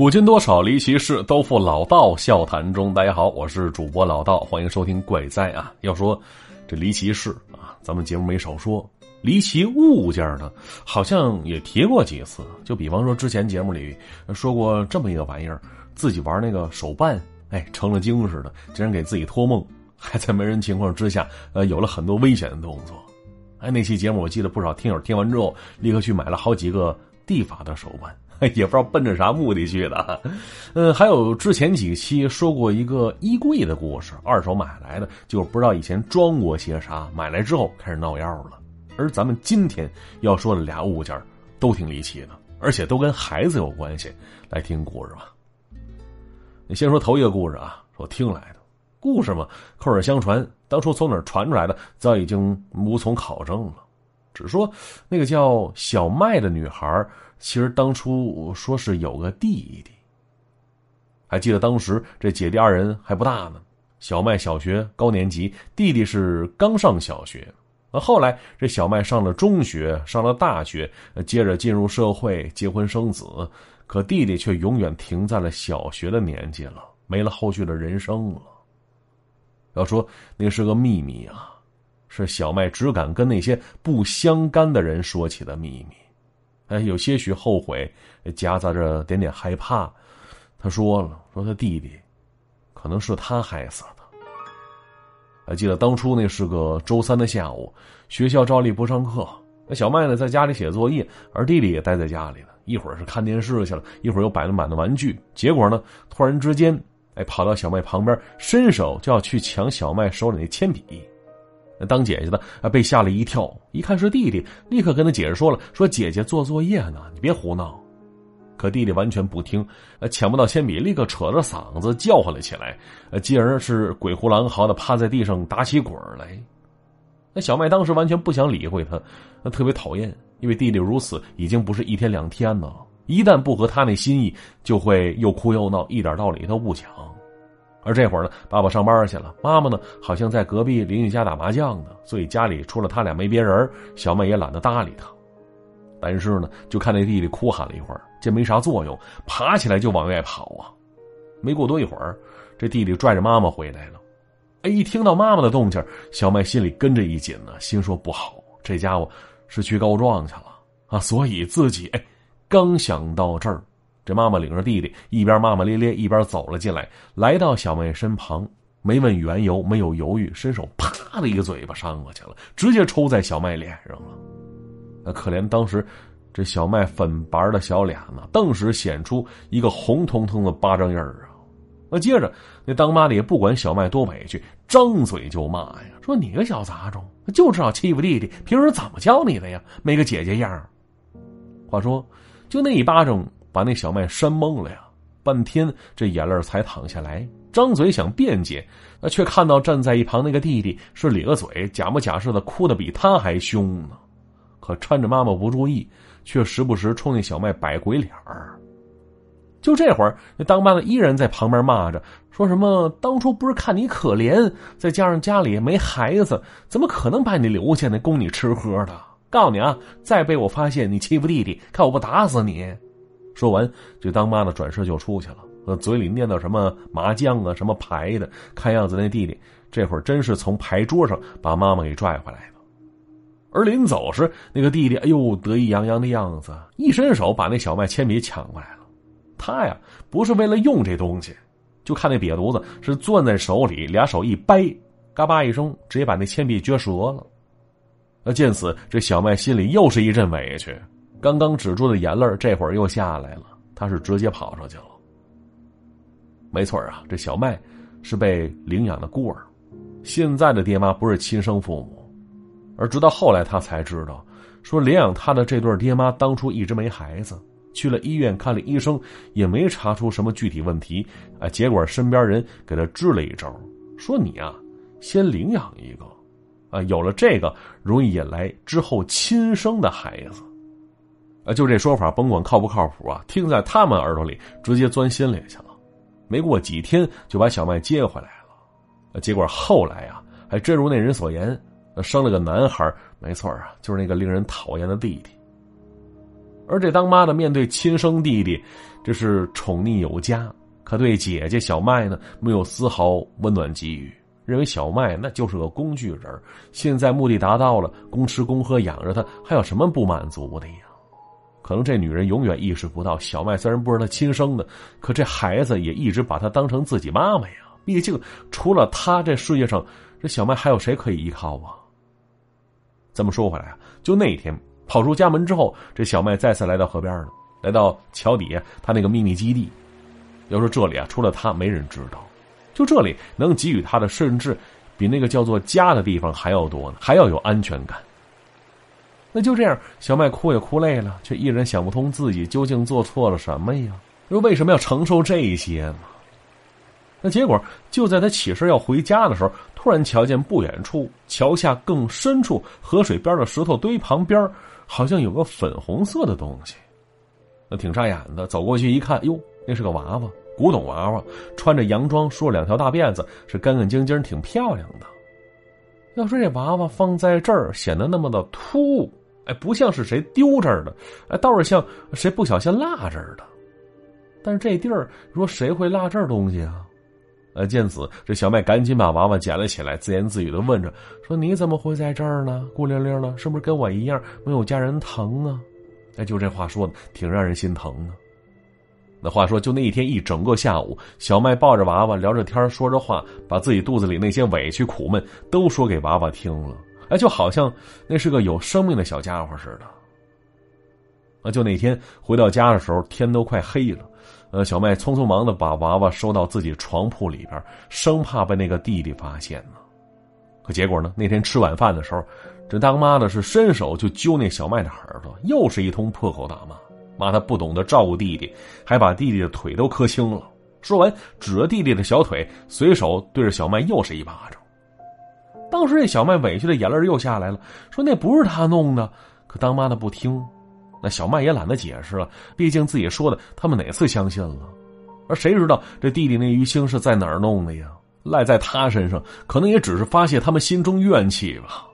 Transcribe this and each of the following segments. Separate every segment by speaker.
Speaker 1: 古今多少离奇事，都付老道笑谈中。大家好，我是主播老道，欢迎收听《怪哉》啊。要说这离奇事啊，咱们节目没少说。离奇物件呢，好像也提过几次。就比方说，之前节目里说过这么一个玩意儿，自己玩那个手办，哎，成了精似的，竟然给自己托梦，还在没人情况之下，呃，有了很多危险的动作。哎，那期节目我记得不少听友听完之后，立刻去买了好几个地法的手办。也不知道奔着啥目的去的，嗯，还有之前几期说过一个衣柜的故事，二手买来的，就不知道以前装过些啥，买来之后开始闹药了。而咱们今天要说的俩物件都挺离奇的，而且都跟孩子有关系。来听故事吧。你先说头一个故事啊，我听来的故事嘛，口耳相传，当初从哪儿传出来的，早已经无从考证了。只说那个叫小麦的女孩。其实当初说是有个弟弟，还记得当时这姐弟二人还不大呢。小麦小学高年级，弟弟是刚上小学。那后来这小麦上了中学，上了大学，接着进入社会，结婚生子。可弟弟却永远停在了小学的年纪了，没了后续的人生了。要说那是个秘密啊，是小麦只敢跟那些不相干的人说起的秘密。哎，有些许后悔，夹杂着点点害怕。他说了：“说他弟弟，可能是他害死的。”还记得当初那是个周三的下午，学校照例不上课。那小麦呢，在家里写作业，而弟弟也待在家里了。一会儿是看电视去了，一会儿又摆弄满的玩具。结果呢，突然之间，哎，跑到小麦旁边，伸手就要去抢小麦手里那铅笔。当姐姐的，被吓了一跳，一看是弟弟，立刻跟他解释说了：“说姐姐做作业呢，你别胡闹。”可弟弟完全不听，呃，抢不到铅笔，立刻扯着嗓子叫唤了起来，呃，继而是鬼哭狼嚎的趴在地上打起滚来。那小麦当时完全不想理会他，那特别讨厌，因为弟弟如此已经不是一天两天了，一旦不合他那心意，就会又哭又闹，一点道理都不讲。而这会儿呢，爸爸上班去了，妈妈呢好像在隔壁邻居家打麻将呢，所以家里除了他俩没别人，小麦也懒得搭理他。但是呢，就看那弟弟哭喊了一会儿，这没啥作用，爬起来就往外跑啊。没过多一会儿，这弟弟拽着妈妈回来了。哎，一听到妈妈的动静，小麦心里跟着一紧呢，心说不好，这家伙是去告状去了啊。所以自己哎，刚想到这儿。这妈妈领着弟弟一边骂骂咧咧，一边走了进来，来到小麦身旁，没问缘由，没有犹豫，伸手啪的一个嘴巴扇过去了，直接抽在小麦脸上了。那可怜当时这小麦粉白的小脸呢，顿时显出一个红彤彤的巴掌印儿啊！那接着那当妈的也不管小麦多委屈，张嘴就骂呀，说你个小杂种，就知道欺负弟弟，平时怎么教你的呀？没个姐姐样。话说，就那一巴掌。把那小麦扇懵了呀，半天这眼泪才淌下来，张嘴想辩解，那，却看到站在一旁那个弟弟是咧个嘴，假模假式的哭的比他还凶呢。可趁着妈妈不注意，却时不时冲那小麦摆鬼脸儿。就这会儿，那当妈的依然在旁边骂着，说什么当初不是看你可怜，再加上家里没孩子，怎么可能把你留下那供你吃喝的？告诉你啊，再被我发现你欺负弟弟，看我不打死你！说完，这当妈的转身就出去了，呃，嘴里念叨什么麻将啊，什么牌的。看样子那弟弟这会儿真是从牌桌上把妈妈给拽回来的。而临走时，那个弟弟哎呦得意洋洋的样子，一伸手把那小麦铅笔抢过来了。他呀不是为了用这东西，就看那瘪犊子是攥在手里，俩手一掰，嘎巴一声，直接把那铅笔撅折了。那见此，这小麦心里又是一阵委屈。刚刚止住的眼泪这会儿又下来了。他是直接跑出去了。没错啊，这小麦是被领养的孤儿，现在的爹妈不是亲生父母。而直到后来，他才知道，说领养他的这对爹妈当初一直没孩子，去了医院看了医生，也没查出什么具体问题。啊，结果身边人给他支了一招，说你啊，先领养一个，啊，有了这个，容易引来之后亲生的孩子。就这说法，甭管靠不靠谱啊，听在他们耳朵里，直接钻心里去了。没过几天，就把小麦接回来了。结果后来啊，还真如那人所言，生了个男孩。没错啊，就是那个令人讨厌的弟弟。而这当妈的面对亲生弟弟，这是宠溺有加，可对姐姐小麦呢，没有丝毫温暖给予，认为小麦那就是个工具人。现在目的达到了，公吃公喝养着他，还有什么不满足的呀？可能这女人永远意识不到，小麦虽然不是她亲生的，可这孩子也一直把她当成自己妈妈呀。毕竟除了她，这世界上这小麦还有谁可以依靠啊？这么说回来啊，就那一天跑出家门之后，这小麦再次来到河边了，来到桥底下他那个秘密基地。要说这里啊，除了他没人知道，就这里能给予他的，甚至比那个叫做家的地方还要多呢，还要有安全感。那就这样，小麦哭也哭累了，却依然想不通自己究竟做错了什么呀？又为什么要承受这些呢？那结果就在他起身要回家的时候，突然瞧见不远处桥下更深处河水边的石头堆旁边，好像有个粉红色的东西。那挺扎眼的，走过去一看，哟，那是个娃娃，古董娃娃，穿着洋装，梳两条大辫子，是干干净净，挺漂亮的。要说这娃娃放在这儿显得那么的突兀。哎，不像是谁丢这儿的，哎，倒是像谁不小心落这儿的。但是这地儿，说谁会落这儿东西啊？呃，见此，这小麦赶紧把娃娃捡了起来，自言自语的问着：“说你怎么会在这儿呢？孤零零的，是不是跟我一样没有家人疼啊？”哎，就这话说的，挺让人心疼啊。那话说，就那一天一整个下午，小麦抱着娃娃聊着天，说着话，把自己肚子里那些委屈苦闷都说给娃娃听了。哎，就好像那是个有生命的小家伙似的。啊，就那天回到家的时候，天都快黑了。呃，小麦匆匆忙的把娃娃收到自己床铺里边，生怕被那个弟弟发现呢。可结果呢，那天吃晚饭的时候，这当妈的是伸手就揪那小麦的耳朵，又是一通破口大骂，骂他不懂得照顾弟弟，还把弟弟的腿都磕青了。说完，指着弟弟的小腿，随手对着小麦又是一巴掌。当时这小麦委屈的眼泪又下来了，说那不是他弄的，可当妈的不听，那小麦也懒得解释了，毕竟自己说的，他们哪次相信了？而谁知道这弟弟那鱼腥是在哪儿弄的呀？赖在他身上，可能也只是发泄他们心中怨气吧。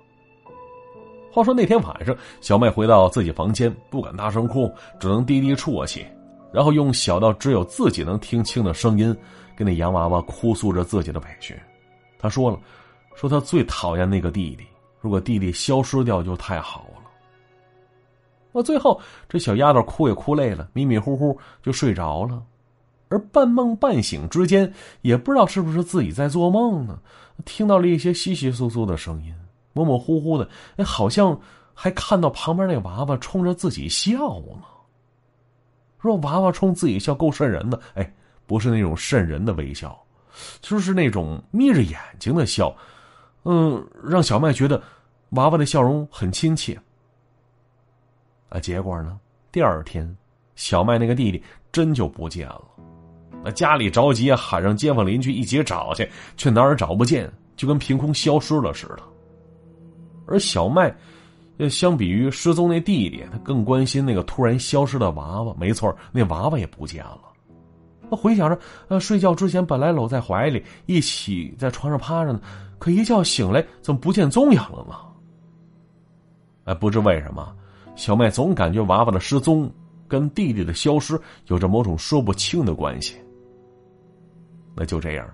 Speaker 1: 话说那天晚上，小麦回到自己房间，不敢大声哭，只能低低啜泣，然后用小到只有自己能听清的声音，跟那洋娃娃哭诉着自己的委屈。他说了。说他最讨厌那个弟弟，如果弟弟消失掉就太好了。那最后这小丫头哭也哭累了，迷迷糊糊就睡着了，而半梦半醒之间，也不知道是不是自己在做梦呢，听到了一些稀稀疏疏的声音，模模糊糊的，哎，好像还看到旁边那娃娃冲着自己笑呢。若娃娃冲自己笑够瘆人的，哎，不是那种瘆人的微笑，就是那种眯着眼睛的笑。嗯，让小麦觉得娃娃的笑容很亲切。啊，结果呢？第二天，小麦那个弟弟真就不见了。那家里着急，喊上街坊邻居一起找去，却哪儿也找不见，就跟凭空消失了似的。而小麦，相比于失踪那弟弟，他更关心那个突然消失的娃娃。没错，那娃娃也不见了。他回想着，呃，睡觉之前本来搂在怀里，一起在床上趴着呢。可一觉醒来，怎么不见踪影了呢？哎，不知为什么，小麦总感觉娃娃的失踪跟弟弟的消失有着某种说不清的关系。那就这样，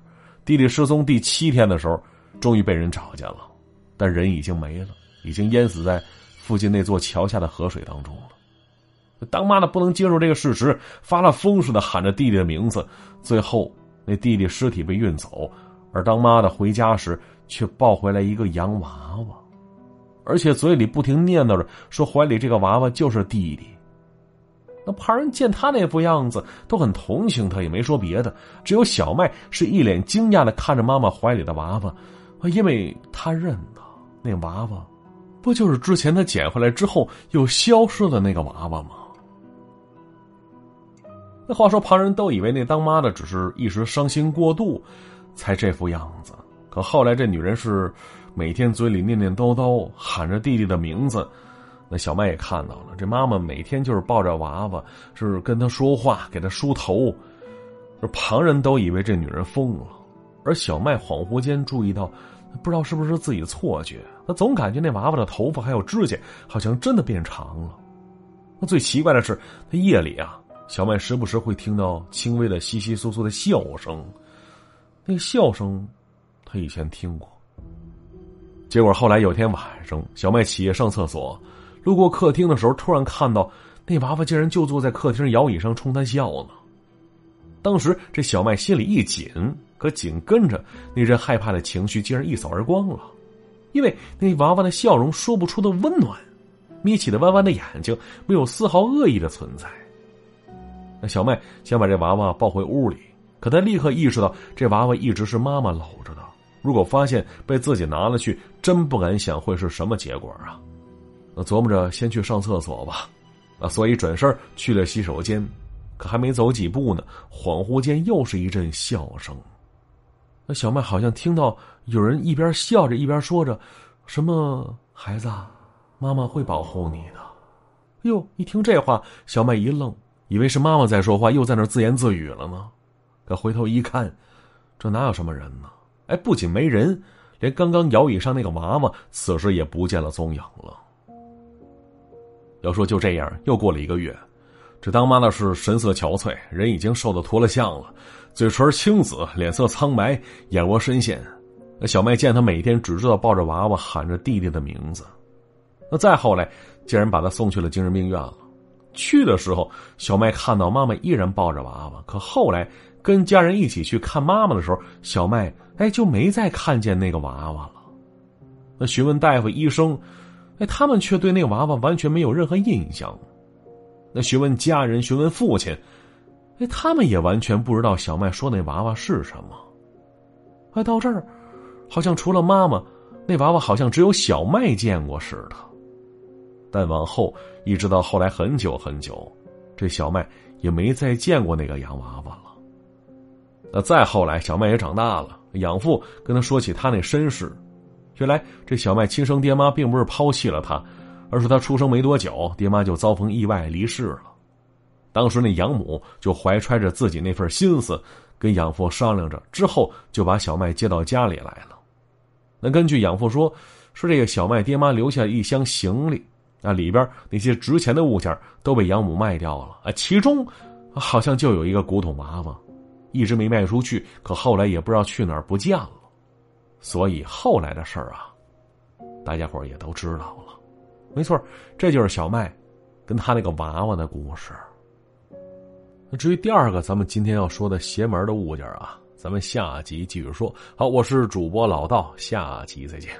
Speaker 1: 弟弟失踪第七天的时候，终于被人找见了，但人已经没了，已经淹死在附近那座桥下的河水当中了。当妈的不能接受这个事实，发了疯似的喊着弟弟的名字，最后那弟弟尸体被运走。而当妈的回家时，却抱回来一个洋娃娃，而且嘴里不停念叨着说怀里这个娃娃就是弟弟。那旁人见他那副样子，都很同情他，也没说别的。只有小麦是一脸惊讶的看着妈妈怀里的娃娃，因为他认得那娃娃，不就是之前他捡回来之后又消失的那个娃娃吗？那话说，旁人都以为那当妈的只是一时伤心过度。才这副样子，可后来这女人是每天嘴里念念叨叨喊着弟弟的名字，那小麦也看到了，这妈妈每天就是抱着娃娃，是跟他说话，给他梳头，旁人都以为这女人疯了，而小麦恍惚间注意到，不知道是不是自己错觉，他总感觉那娃娃的头发还有指甲好像真的变长了，那最奇怪的是，他夜里啊，小麦时不时会听到轻微的稀稀疏疏的笑声。那笑声，他以前听过。结果后来有天晚上，小麦起夜上厕所，路过客厅的时候，突然看到那娃娃竟然就坐在客厅摇椅上冲他笑呢。当时这小麦心里一紧，可紧跟着那阵害怕的情绪竟然一扫而光了，因为那娃娃的笑容说不出的温暖，眯起的弯弯的眼睛没有丝毫恶意的存在。那小麦想把这娃娃抱回屋里，可他立刻意识到这娃娃一直是妈妈搂着的，如果发现被自己拿了去，真不敢想会是什么结果啊！那琢磨着先去上厕所吧，啊，所以转身去了洗手间。可还没走几步呢，恍惚间又是一阵笑声。那小麦好像听到有人一边笑着一边说着：“什么孩子，妈妈会保护你的。”哟，一听这话，小麦一愣，以为是妈妈在说话，又在那自言自语了呢。可回头一看，这哪有什么人呢？哎，不仅没人，连刚刚摇椅上那个娃娃，此时也不见了踪影了。要说就这样，又过了一个月。这当妈的是神色憔悴，人已经瘦得脱了相了，嘴唇青紫，脸色苍白，眼窝深陷。那小麦见他每天只知道抱着娃娃喊着弟弟的名字，那再后来，竟然把他送去了精神病院了。去的时候，小麦看到妈妈依然抱着娃娃，可后来跟家人一起去看妈妈的时候，小麦哎就没再看见那个娃娃了。那询问大夫、医生，哎，他们却对那娃娃完全没有任何印象。那询问家人，询问父亲，哎，他们也完全不知道小麦说那娃娃是什么。哎，到这儿，好像除了妈妈，那娃娃好像只有小麦见过似的。但往后，一直到后来很久很久，这小麦也没再见过那个洋娃娃了。那再后来，小麦也长大了，养父跟他说起他那身世，原来这小麦亲生爹妈并不是抛弃了他。而是他出生没多久，爹妈就遭逢意外离世了。当时那养母就怀揣着自己那份心思，跟养父商量着，之后就把小麦接到家里来了。那根据养父说，是这个小麦爹妈留下一箱行李，啊，里边那些值钱的物件都被养母卖掉了啊，其中好像就有一个古董娃娃，一直没卖出去，可后来也不知道去哪儿不见了。所以后来的事儿啊，大家伙也都知道了。没错，这就是小麦，跟他那个娃娃的故事。那至于第二个，咱们今天要说的邪门的物件啊，咱们下集继续说。好，我是主播老道，下集再见。